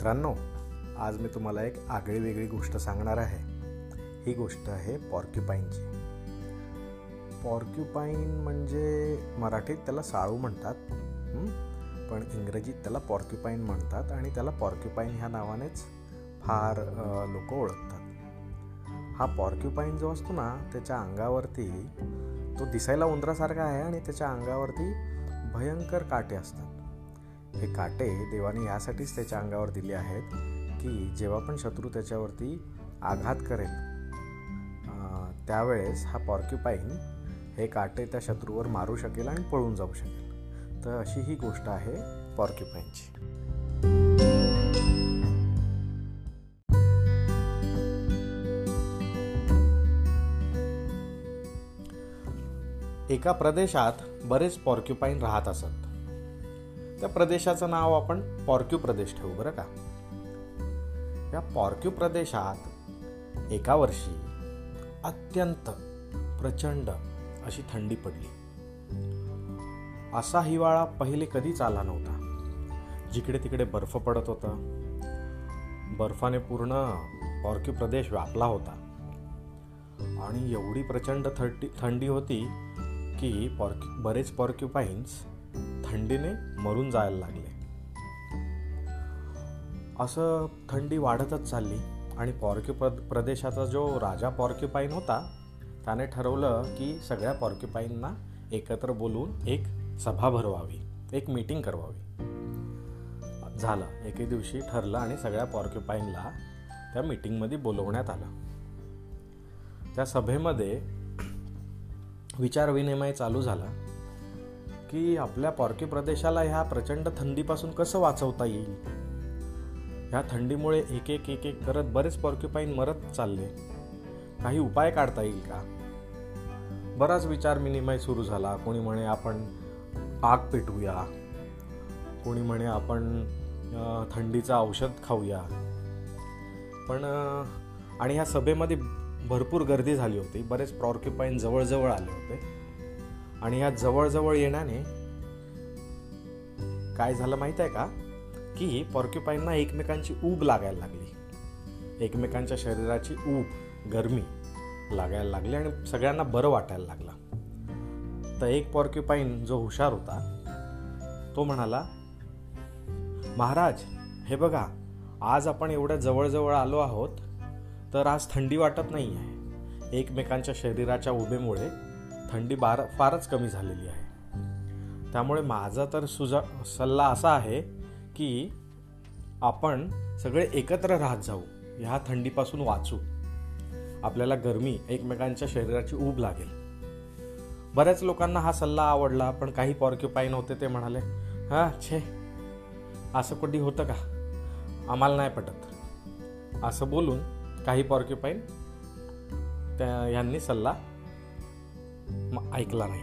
मित्रांनो आज मी तुम्हाला एक आगळी वेगळी गोष्ट सांगणार आहे. ही गोष्ट आहे पॉर्क्युपाईनची पॉर्क्युपाईन म्हणजे मराठीत त्याला साळू म्हणतात पण इंग्रजीत त्याला पॉर्क्युपाईन म्हणतात आणि त्याला पॉर्क्युपाईन ह्या नावानेच फार लोक ओळखतात. हा पॉर्क्युपाईन जो असतो ना त्याच्या अंगावरती तो दिसायला उंदरासारखा आहे आणि त्याच्या अंगावरती भयंकर काटे असतात. हे काटे देवाने यासाठीच त्याच्या अंगावर दिले आहेत की जेव्हा पण शत्रू त्याच्यावरती आघात करेल त्यावेळेस हा पॉर्क्युपाईन हे काटे त्या शत्रूवर मारू शकेल आणि पळून जाऊ शकेल. तर अशी ही गोष्ट आहे पॉर्क्युपाईनची एका प्रदेशात बरेच पॉर्क्युपाईन राहत असत. त्या प्रदेशाचं नाव आपण पॉर्क्यू प्रदेश ठेवू बरं का? या पॉर्क्यू प्रदेशात एका वर्षी अत्यंत प्रचंड अशी थंडी पडली. असा हिवाळा पहिले कधीच आला नव्हता. जिकडे तिकडे बर्फ पडत होता. बर्फाने पूर्ण पॉर्क्यू प्रदेश व्यापला होता. आणि एवढी प्रचंड थंडी थंडी होती की पॉर्क्यू बरेच पॉर्क्युपाईन्स थंडीने मरून जायला लागले. असं थंडी वाढतच चालली आणि पॉर्क्यु प्रदेशाचा जो राजा पॉर्क्युपाईन होता त्याने ठरवलं की सगळ्या पॉर्क्युपाईनना एकत्र बोलून एक सभा भरवावी एक मीटिंग करवावी. झालं. एके दिवशी ठरलं आणि सगळ्या पॉर्क्युपाईनला त्या मीटिंगमध्ये बोलवण्यात आलं. त्या सभेमध्ये विचारविनिमय चालू झाला. की आपल्या पॉर्की प्रदेशाला ह्या प्रचंड थंडीपासून कसं वाचवता येईल? ह्या थंडीमुळे एक एक एक एक करत बरेच पॉर्क्युपाईन मरत चालले. काही उपाय काढता येईल का? बराच विचार विनिमय सुरू झाला. कोणी म्हणे आपण आग पेटवूया कोणी म्हणे आपण थंडीचं औषध खाऊया. पण आणि ह्या सभेमध्ये भरपूर गर्दी झाली होती. बरेच पॉर्क्युपाईन जवळजवळ आले होते. आणि या जवळजवळ येण्याने काय झालं माहीत आहे का? की पॉर्क्युपाईनना एकमेकांची ऊब लागायला लागली. एकमेकांच्या शरीराची ऊब गरमी लागायला लागली आणि सगळ्यांना बरं वाटायला लागला. तर एक पॉर्क्युपाईन जो हुशार होता तो म्हणाला महाराज हे बघा आज आपण एवढ्या जवळजवळ आलो आहोत तर आज थंडी वाटत नाही आहे एकमेकांच्या शरीराच्या उभेमुळे थंडी बार फारच कमी झालेली आहे. त्यामुळे माझा तर सुजा सल्ला असा आहे की आपण सगळे एकत्र राहत जाऊ ह्या थंडीपासून वाचू. आपल्याला गरमी एकमेकांच्या शरीराची ऊब लागेल. बऱ्याच लोकांना हा सल्ला आवडला पण काही पॉर्क्युपाईन होते ते म्हणाले हा छे असं कधी होतं का? आम्हाला नाही पटत. असं बोलून काही पॉर्क्युपाईन त्या यांनी सल्ला ऐकला नाही.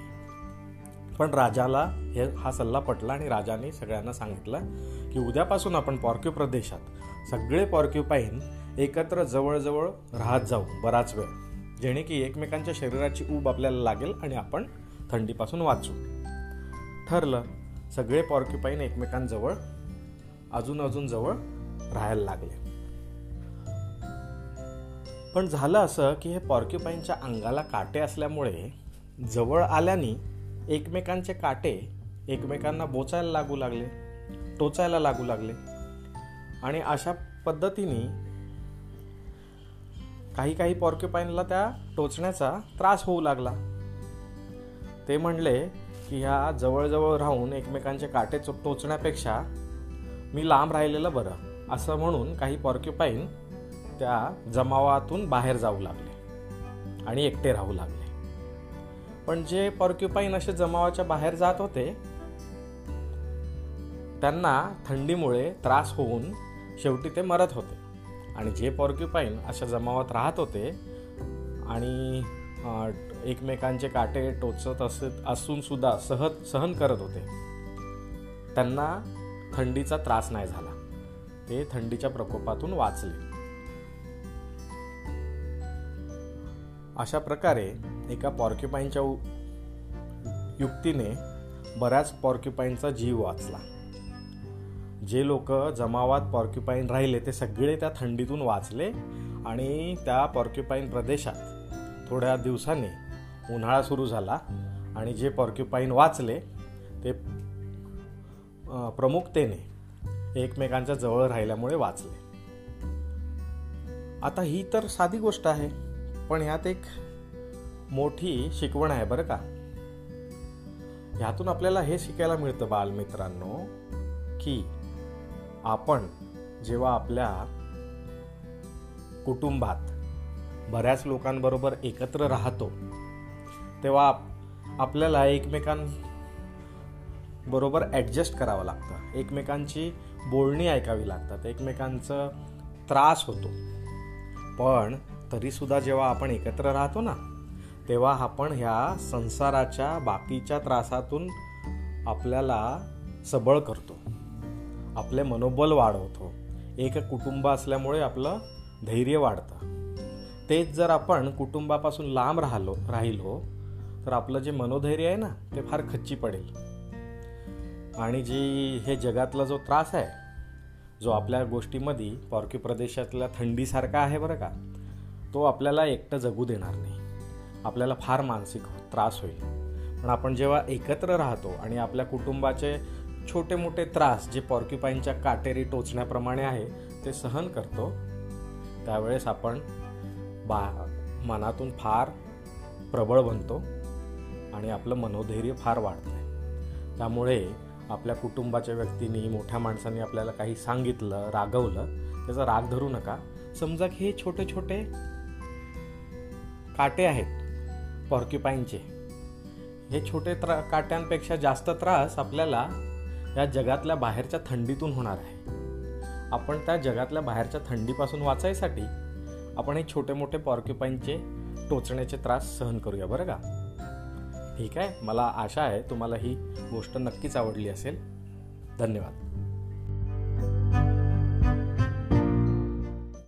पण राजाला हे हा सल्ला पटला आणि राजाने सगळ्यांना सांगितलं की उद्यापासून आपण पॉर्क्यू प्रदेशात सगळे पॉर्क्युपाईन एकत्र जवळजवळ राहत जाऊ बराच वेळ जेणे की एकमेकांच्या शरीराची ऊब आपल्याला लागेल आणि आपण थंडीपासून वाचू. ठरलं सगळे पॉर्क्युपाईन एकमेकांजवळ अजून अजून जवळ राहायला लागले. पण झालं असं की हे पॉर्क्युपाईनच्या अंगाला काटे असल्यामुळे जवळ आल्याने एकमेकांचे काटे एकमेकांना बोचायला लागू लागले टोचायला लागू लागले. आणि अशा पद्धतीने काही काही पॉर्क्युपाईनला त्या टोचण्याचा त्रास होऊ लागला. ते म्हणले की ह्या जवळजवळ राहून एकमेकांचे काटे चो टोचण्यापेक्षा मी लांब राहिलेलं बरं असं म्हणून काही पॉर्क्युपाईन त्या जमावातून बाहेर जाऊ लागले आणि एकटे राहू लागले. पण जे पॉर्क्युपाईन असे जमावाच्या बाहेर जात होते त्यांना थंडीमुळे त्रास होऊन शेवटी ते मरत होते. आणि जे पॉर्क्युपाईन अशा जमावात राहत होते आणि एकमेकांचे काटे टोचत असत असूनसुद्धा सहज सहन करत होते त्यांना थंडीचा त्रास नाही झाला. ते थंडीच्या प्रकोपातून वाचले. अशा प्रकारे एका पॉर्क्युपाईनच्या युक्तीने बऱ्याच पॉर्क्युपाईनचा जीव वाचला. जे लोक जमावात पॉर्क्युपाईन राहिले ते सगळे त्या थंडीतून वाचले आणि त्या पॉर्क्युपाईन प्रदेशात थोड्या दिवसांनी उन्हाळा सुरू झाला आणि जे पॉर्क्युपाईन वाचले ते प्रमुखतेने एकमेकांच्या जवळ राहिल्यामुळे वाचले. आता ही तर साधी गोष्ट आहे. पण ह्यात एक मोठी शिकवण आहे बरं का. ह्यातून आपल्याला हे शिकायला मिळतं बालमित्रांनो की आपण जेव्हा आपल्या कुटुंबात बऱ्याच लोकांबरोबर एकत्र राहतो तेव्हा आपल्याला एकमेकांबरोबर ॲडजस्ट करावं लागतं. एकमेकांची बोलणी ऐकावी लागतात एकमेकांचं त्रास होतो. पण तरीसुद्धा जेव्हा आपण एकत्र राहतो ना तेव्हा आपण ह्या संसाराच्या बाकीच्या त्रासातून आपल्याला सबळ करतो. आपले मनोबल वाढवतो. एक कुटुंब असल्यामुळे आपलं धैर्य वाढतं. तेच जर आपण कुटुंबापासून लांब राहिलो राहिलो तर आपलं जे मनोधैर्य आहे ना ते फार खच्ची पडेल. आणि जी हे जगातला जो त्रास आहे जो आपल्या गोष्टीमध्ये पॉर्क्यू प्रदेशातल्या थंडीसारखा आहे बरं का तो आपल्याला एकटं जगू देणार नाही. आपल्याला फार मानसिक त्रास होईल. पण आपण जेव्हा एकत्र राहतो आणि आपल्या कुटुंबाचे छोटे मोठे त्रास जे पॉर्क्युपाईनच्या काटेरी टोचण्याप्रमाणे आहे ते सहन करतो त्यावेळेस आपण बा मनातून फार प्रबळ बनतो आणि आपलं मनोधैर्य फार वाढतं त्यामुळे आपल्या कुटुंबाच्या व्यक्तींनी मोठ्या माणसांनी आपल्याला काही सांगितलं रागवलं त्याचा राग धरू नका. समजा की हे छोटे छोटे काटे आहेत पॉर्क्युपाईनचे हे छोटे त्रा काट्यांपेक्षा जास्त त्रास आपल्याला या जगातल्या बाहेरच्या थंडीतून होणार आहे. आपण त्या जगातल्या बाहेरच्या थंडीपासून वाचायसाठी आपण हे छोटे मोठे पॉर्क्युपाईनचे टोचण्याचे त्रास सहन करूया बरं का? ठीक आहे? मला आशा आहे तुम्हाला ही गोष्ट नक्कीच आवडली असेल. धन्यवाद.